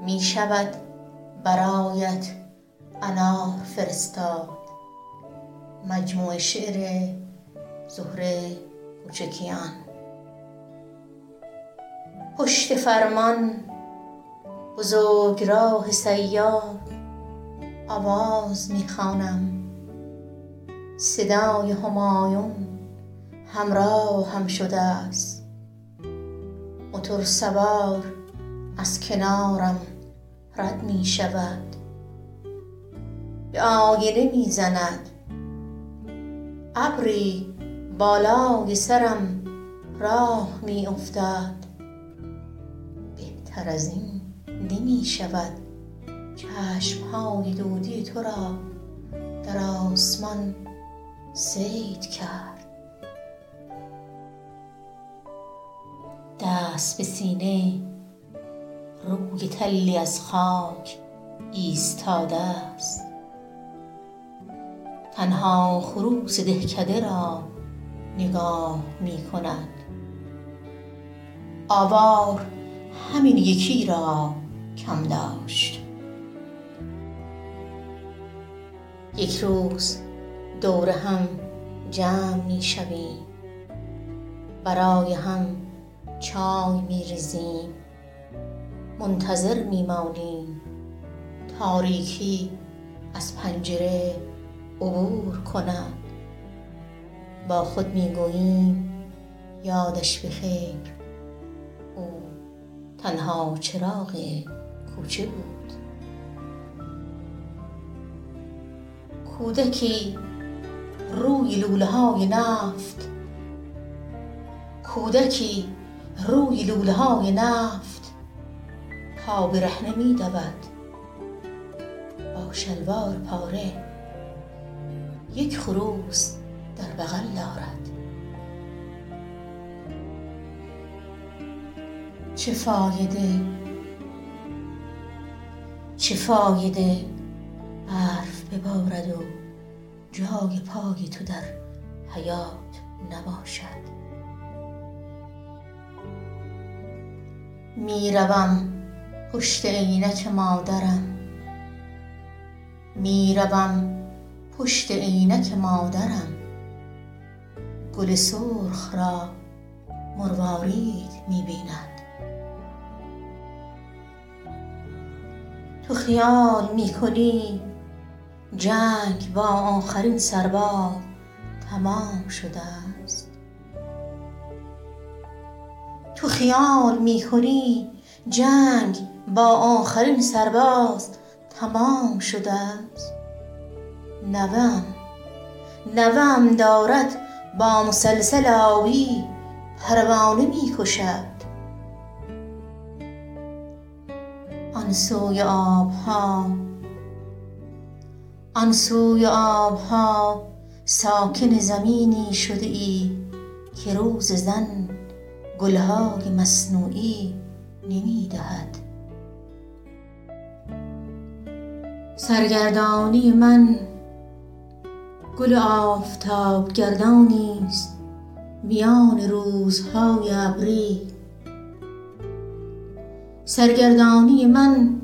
می شود برایت انار فرستاد. مجموع شعر زهره کوچکیان. پشت فرمان بزرگراه صیاد آواز می خوانم. صدای همایون همراهم شده است. اتو سوار از کنارم رد می شود. به آینه می زند. ابری بالای سرم راه می افتد بهتر از این نمی شود چشم های دودی تو را در آسمان صید کرد. دست به سینه روی تلی از خاک ایستاده است. تنها خروس دهکده را نگاه می کند. آوار همین یکی را کم داشت. یک روز دور هم جمع می شویم. برای هم چای می ریزیم. منتظر می مانیم تاریکی از پنجره عبور کند. با خود می گوییم یادش به خیر. او تنها چراغ کوچه بود. کودکی روی لوله های نفت. کودکی روی لوله های نفت. پا برهنه می دود. با شلوار پاره یک خروس در بغل دارد. چه فایده؟ چه فایده برف ببارد و جای پای تو در حیات نباشد؟ می روم پشت عینک مادرم. می روم پشت عینک مادرم. گل سرخ را مروارید می بیند. تو خیال می کنی جنگ با آخرین سرباز تمام شده است. تو خیال می کنی جنگ با آخرین سرباز تمام شده است. نوه ام دارد با مسلسل آبی پروانه می کشد. آن سوی آب ها آن سوی آب ها ساکن زمینی شده ای که روز زن گل های مصنوعی نمی دهد. سرگردانی من گل آفتاب گردانی است میان روزهای ابری سرگردانی من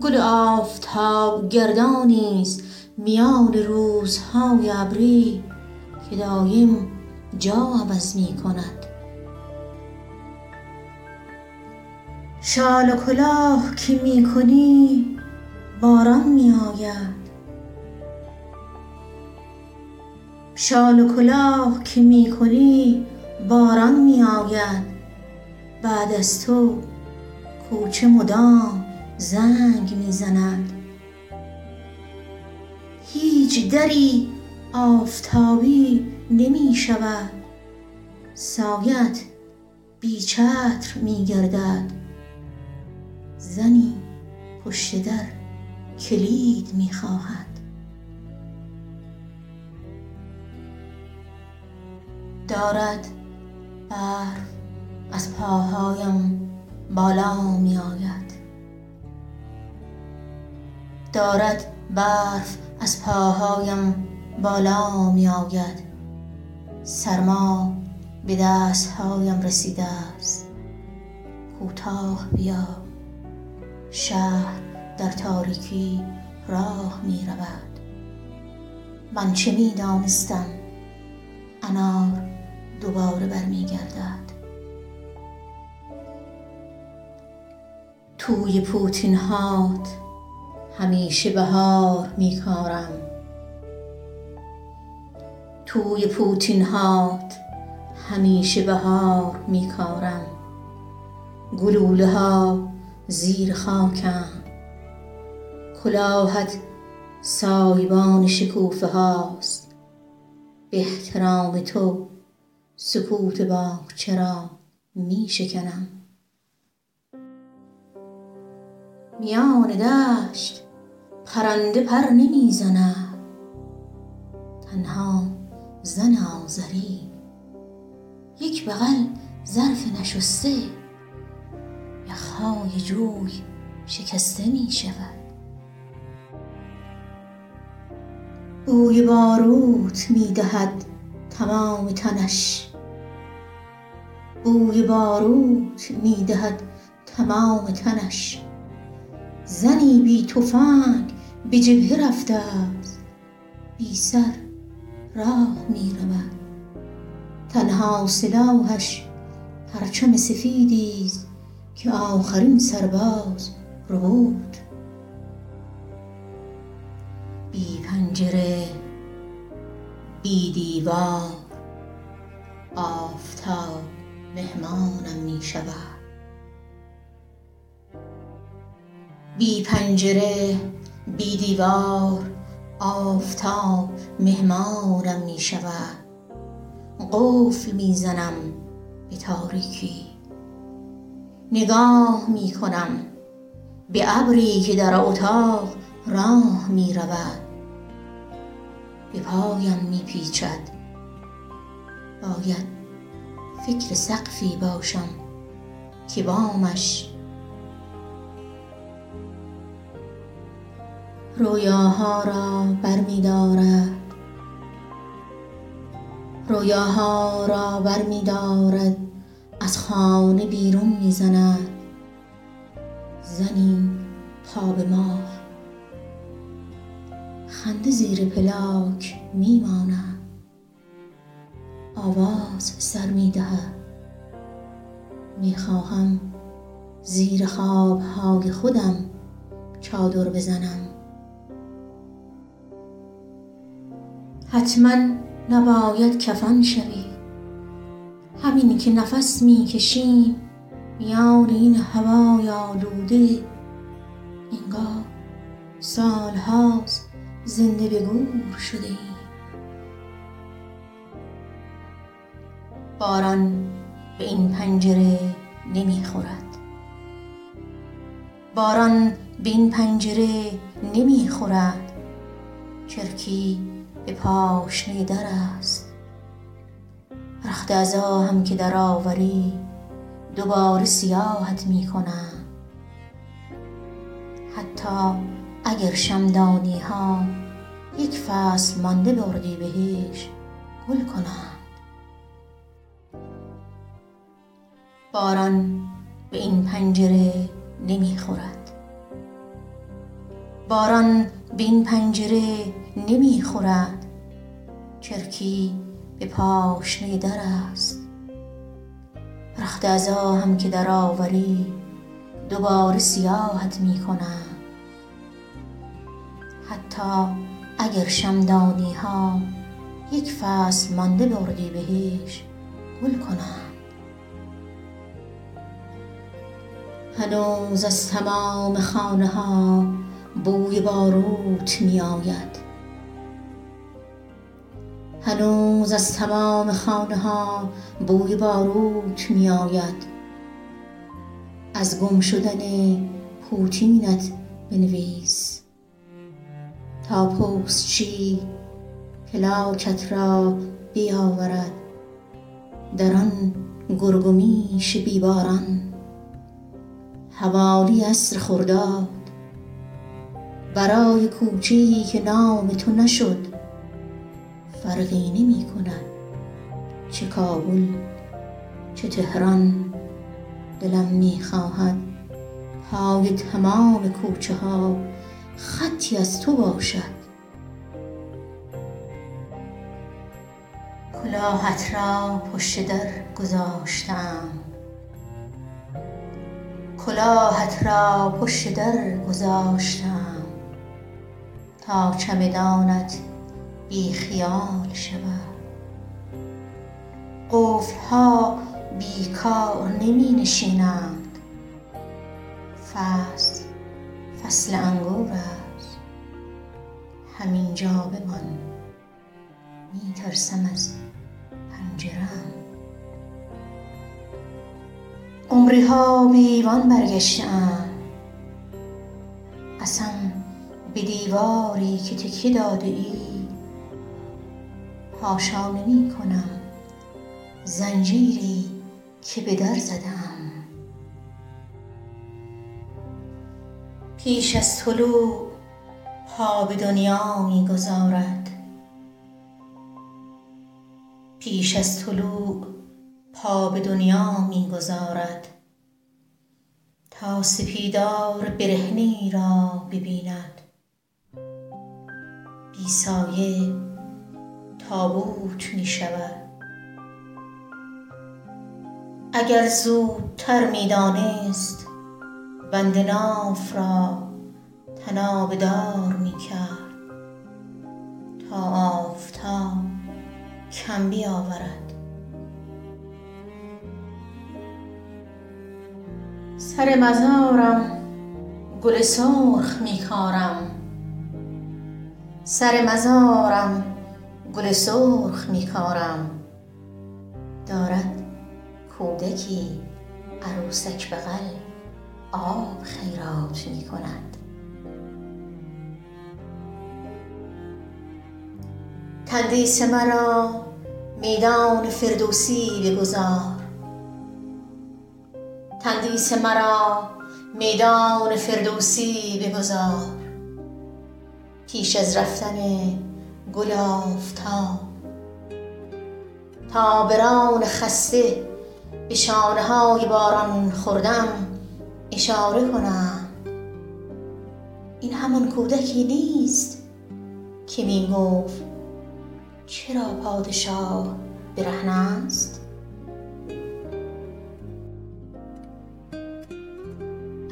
گل آفتاب گردانی است میان روزهای ابری که دایم جا عوض می کند. شال و کلاه که می کنی باران می آید شال و کلاه که می کنی باران می آید بعد از تو کوچه مدام زنگ می زند هیچ دری آفتابی نمی شود سایه ات بی چتر می گردد زنی پشت در. کلید می خواهد. دارد برف از پاهایم بالا می آید. دارد برف از پاهایم بالا می آید. سرما به دستهایم رسیده است. کوتاه بیا. شهر در تاریکی راه می رود. من چه می دانستم؟ انار دوباره برمی گردد. توی پوتین هات همیشه بهار می کارم. توی پوتین هات همیشه بهار می کارم. گلوله ها زیر خاکند کلاهت سایبان شکوفه هاست. به احترام تو سکوت باغچه را می شکنم. میان دشت پرنده پر نمی زند تنها زن آزری یک بغل ظرف نشسته. یخهای جوی شکسته می شود. بوی باروت می دهد تمام تنش. بوی باروت می دهد تمام تنش. زنی بی تفنگ به جبهه رفته است. بی سر راه می رود تنها سلاحش پرچم سفیدی است که آخرین سرباز ربود. پنجره بی دیوار آفتاب مهمانم می شود. بی پنجره بی دیوار آفتاب مهمانم می شود. قفل می زنم به تاریکی. نگاه می کنم به ابری که در اتاق راه می رود. به پایم می پیچد باید فکر سقفی باشم که بامش. رویاها را برمی دارد رویاها را برمی دارد از خانه بیرون می زند زنی پا به ماه. خنده زیر پلاک می ماند آواز سر می دهد می خواهم زیر خوابهای خودم چادر بزنم. حتما نباید کفن شوی. همین که نفس می کشیم میان این هوای آلوده انگار سالهاست زنده به گور شده ایم باران به این پنجره نمی خورد باران به این پنجره نمی خورد چرکی به پاشنه در است. رخت هم که در آوری دوباره سیاهت می کنم حتی اگر شمدانی ها یک فصل مانده بردی بهش گل کنند. باران به این پنجره نمی خورد باران به این پنجره نمی خورد چرکی به پاشنه در است. رخت هم که در آوری دوباره سیاهت می کنم حتی اگر شمدانی ها یک فصل مانده بردی بهش گل کنند. هنوز از تمام خانه ها بوی باروت می آید هنوز از تمام خانه ها بوی باروت می آید از گم شدن پوتینت بنویس. تا پستچی پلاکت را بیاورد. در آن گرگ و میش بیباران حوالی عصر خرداد برای کوچه ای که نام تو نشد فرقی نمی کند چه کابل چه تهران. دلم می خواهد پای تمام کوچه ها خطی از تو باشد. کلاهت را پشت در گذاشتم. کلاهت را پشت در گذاشتم. تا چمدانت بی خیال شود. قفل ها بی کار نمی نشینند. فصل فصل انگور است. همین جا بمان. می ترسم از پنجره ام عمری ها به ایوان برگشته ام قسم به دیواری که تکیه داده ای حاشا نمی کنم زنجیری که به در زده پیش از طلوع پا به دنیا می گذارد پیش از طلوع پا به دنیا می گذارد تا سپیدار برهنه را ببیند. بی سایه تابوت می شود اگر زودتر می دانست بند ناف را طنابه دار می کرد تا آفتاب کم بیاورد. سر مزارم گل سرخ می کارم سر مزارم گل سرخ می کارم دارد کودکی عروسک بغل. آب خیرات می کند تندیس مرا میدان فردوسی بگذار. تندیس مرا میدان فردوسی بگذار. پیش از رفتن گل تا به ران خسته به شانه های باران خوردم. اشاره کنند این همان کودکی نیست که می گفت چرا پادشاه برهنه است؟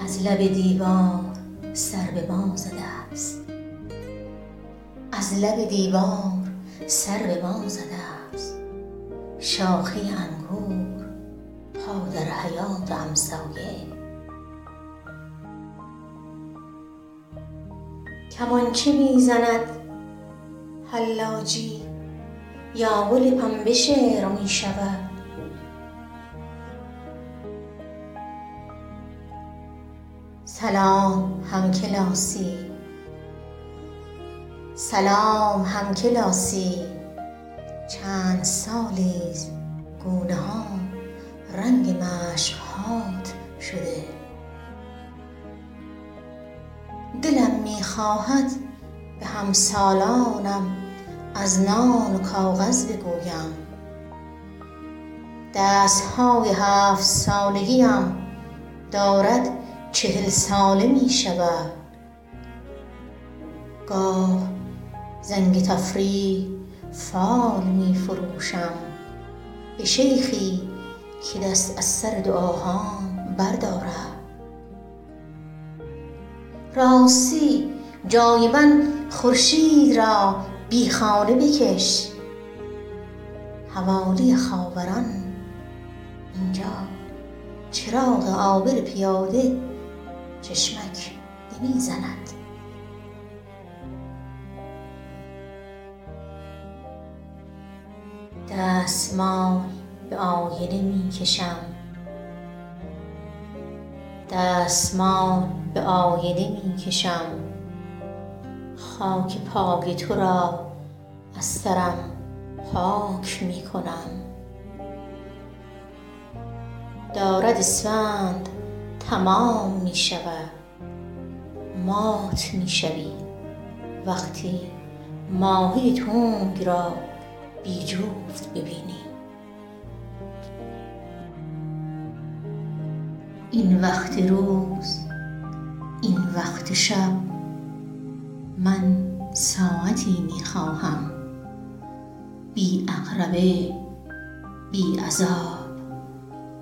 از لب دیوار سر به ما زده است. از لب دیوار سر به ما زده است. شاخه انگور پا در حیات همسایه کمانچه می زند حلاجی یا گل پنبه شعر می شود سلام همکلاسی. سلام همکلاسی. چند سالیست گونه ها رنگ مشک هات شده. دلم می خواهد به همسالانم از نان و کاغذ بگویم. دست های هفت سالگیم دارد چهل ساله می شود گاه زنگ تفریح فال می فروشم به شیخی که دست از سر دعاهام بردارد. راستی جای من خورشید را بی خانه بکش. حوالی خاوران اینجا چراغ عابر پیاده چشمک نمی زند دستمال به آینه می کشم دستمال به آینه می کشم. خاک پای تو را از سرم پاک می کنم. دارد اسفند تمام می شود. مات می شوی. وقتی ماهی تنگ را بی جفت ببینی. این وقت روز وقت شب. من ساعتی می خواهم بی عقربه بی عذاب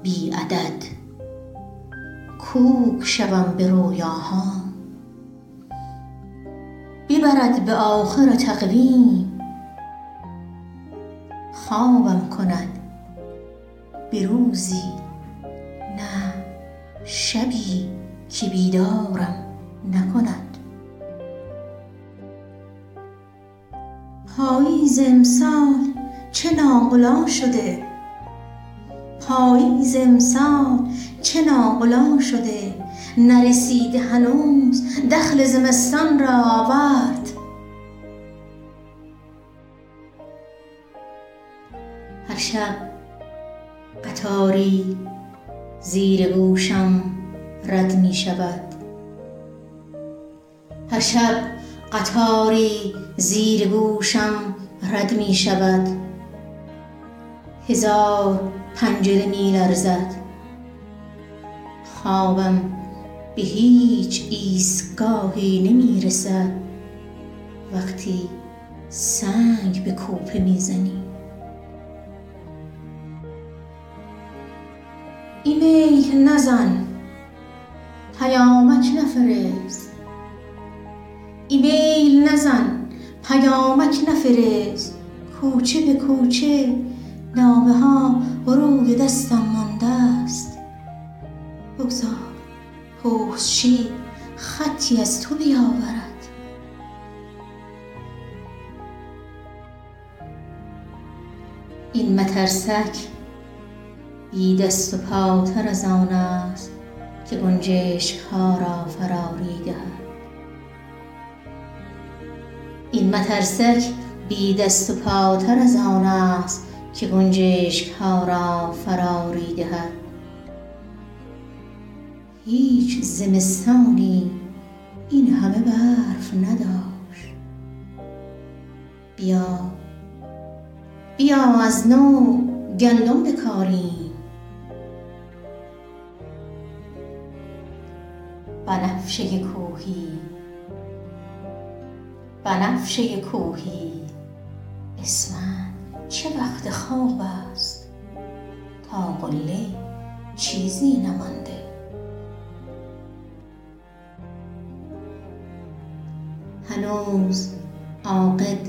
بی عدد. کوک شوم به رویاها ببرد به آخر تقویم. خوابم کند به روزی نه شبی که بیدارم نکند. پاییز امسال چه ناقلا شده؟ پاییز امسال چه ناقلا شده؟ نرسیده هنوز دخل زمستان را آورد. هر شب قطاری زیر گوشم رد می شود. هر شب قطاری زیر گوشم رد می شود. هزار پنجره می لرزد. خوابم به هیچ ایستگاهی نمی رسد. وقتی سنگ به کوپه می ایمیل نزن. پیامک نفرست. ایمیل نزن. پیامک نفرست. کوچه به کوچه. نامه ها روی دستم مانده است بگذار پستچی خطی از تو بیاورد. این مترسک بی دست و پاتر از آن است که گنجشک ها را فراری دهد. این مترسک بی دست و پاتر از آن است که گنجشک ها را فراری دهد. هیچ زمستانی این همه برف نداشت. بیا بیا از نو گندم بکاریم. بنفشه کوهی. بنفشه کوهی. اسمن چه وقت خواب است؟ تا قله چیزی نمانده. هنوز عاقد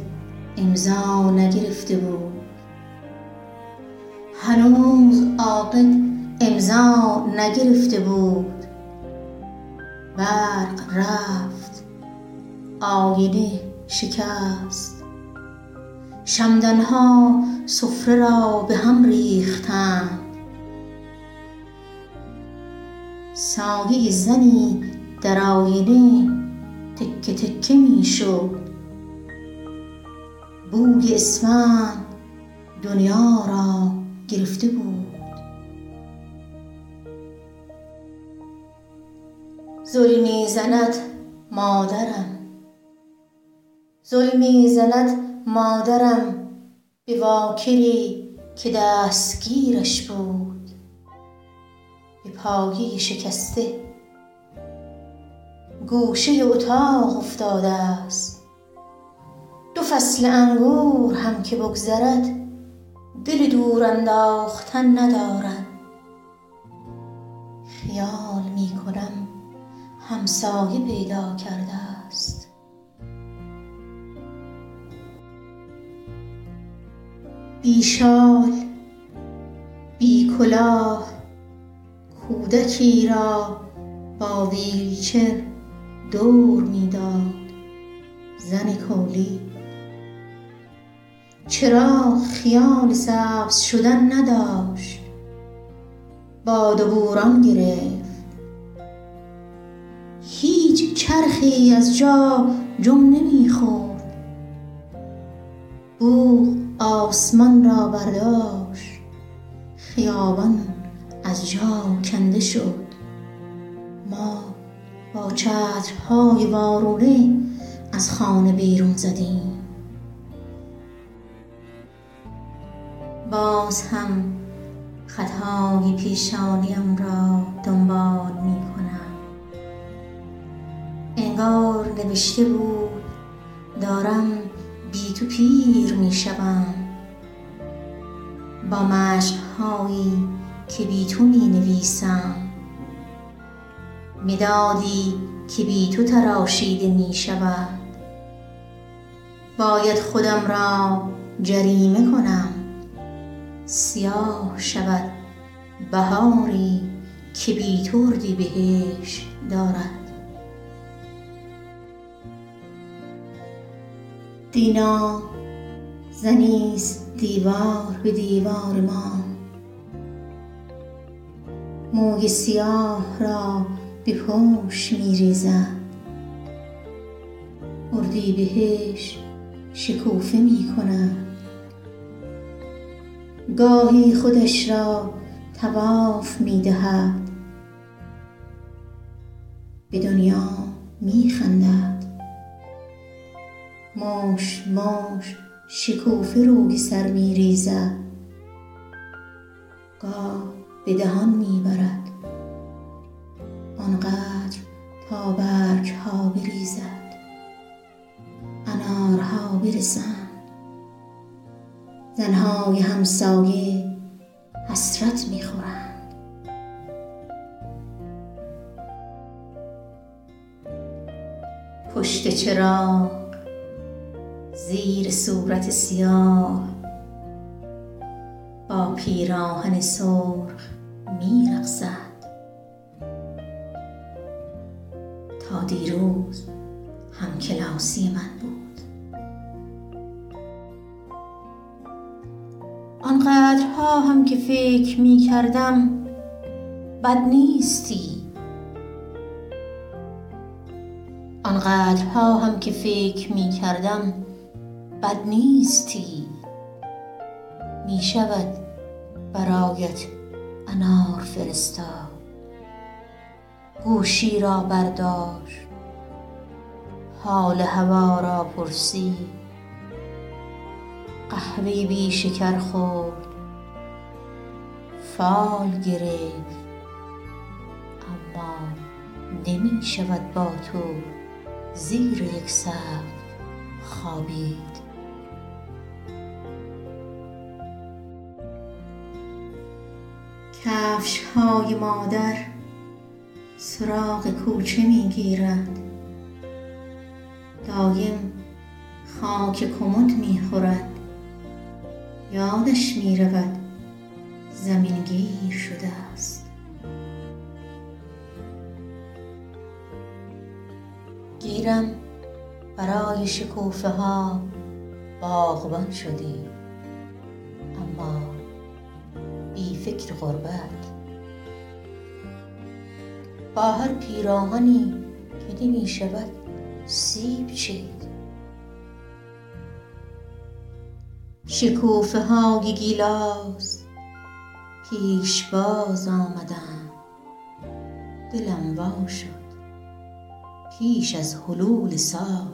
امضا نگرفته بود. هنوز عاقد امضا نگرفته بود. برق رفت. آینه شکست. شمعدانها سفره را به هم ریختند. سایه زنی در آینه تکه تکه می شد بوی اسفند دنیا را گرفته بود. ظلمی زند مادرم. ظلمی زند مادرم به واکری که دستگیرش بود. به پایه شکسته گوشه اتاق افتاده است. دو فصل انگور هم که بگذرد دل دور انداختن ندارد. خیال همسایه پیدا کرده است. بی شال بی کلاه کودکی را با ویلچر دور می داد زن کولی. چراغ خیال سبز شدن نداشت؟ باد و بوران گرفت. چرخی از جا جم نمی خورد بوق آسمان را برداشت. خیابان از جا کنده شد. ما با چترهای وارونه از خانه بیرون زدیم. باز هم خطای پیشانیم را دنبال می انگار نوشته بود دارم بی تو پیر می شوم با مشقهایی که بی تو می نویسم مدادی که بی تو تراشیده می شود باید خودم را جریمه کنم. سیاه شود بهاری که بی تو اردیبهشت دارد. دینا زنیست دیوار به دیوار ما. موی سیاه را به پوش می ریزد اردیبهشت شکوفه می کند گاهی خودش را طواف می دهد به دنیا می خندد مشت مشت شکوفه روی سر می ریزد. گاه به دهان می برد. آنقدر تا برگها بریزد. انارها برسند. زنهای همسایه حسرت می خورند. پشت چراغ زیر صورت سیاه با پیراهن سرخ می رقصد تا دیروز همکلاسی من بود. آنقدرها هم که فکر می کردم بد نیستی. آنقدرها هم که فکر می کردم بد نیستی. می شود برایت انار فرستاد. گوشی را برداشت. حال هوا را پرسید. قهوه بی شکر خورد. فال گرفت. اما نمی شود با تو زیر یک سقف خوابید. کفشهای مادر سراغ کوچه می گیرد دایم خاک کمد می خورد یادش می رود زمین گیر شده است. گیرم برای شکوفه ها باغبان شدی. فکر غربت. با هر پیراهنی که نمی شود سیب چید شکوفه های گیلاس پیشباز آمدند دلم وا شد پیش از حلول سال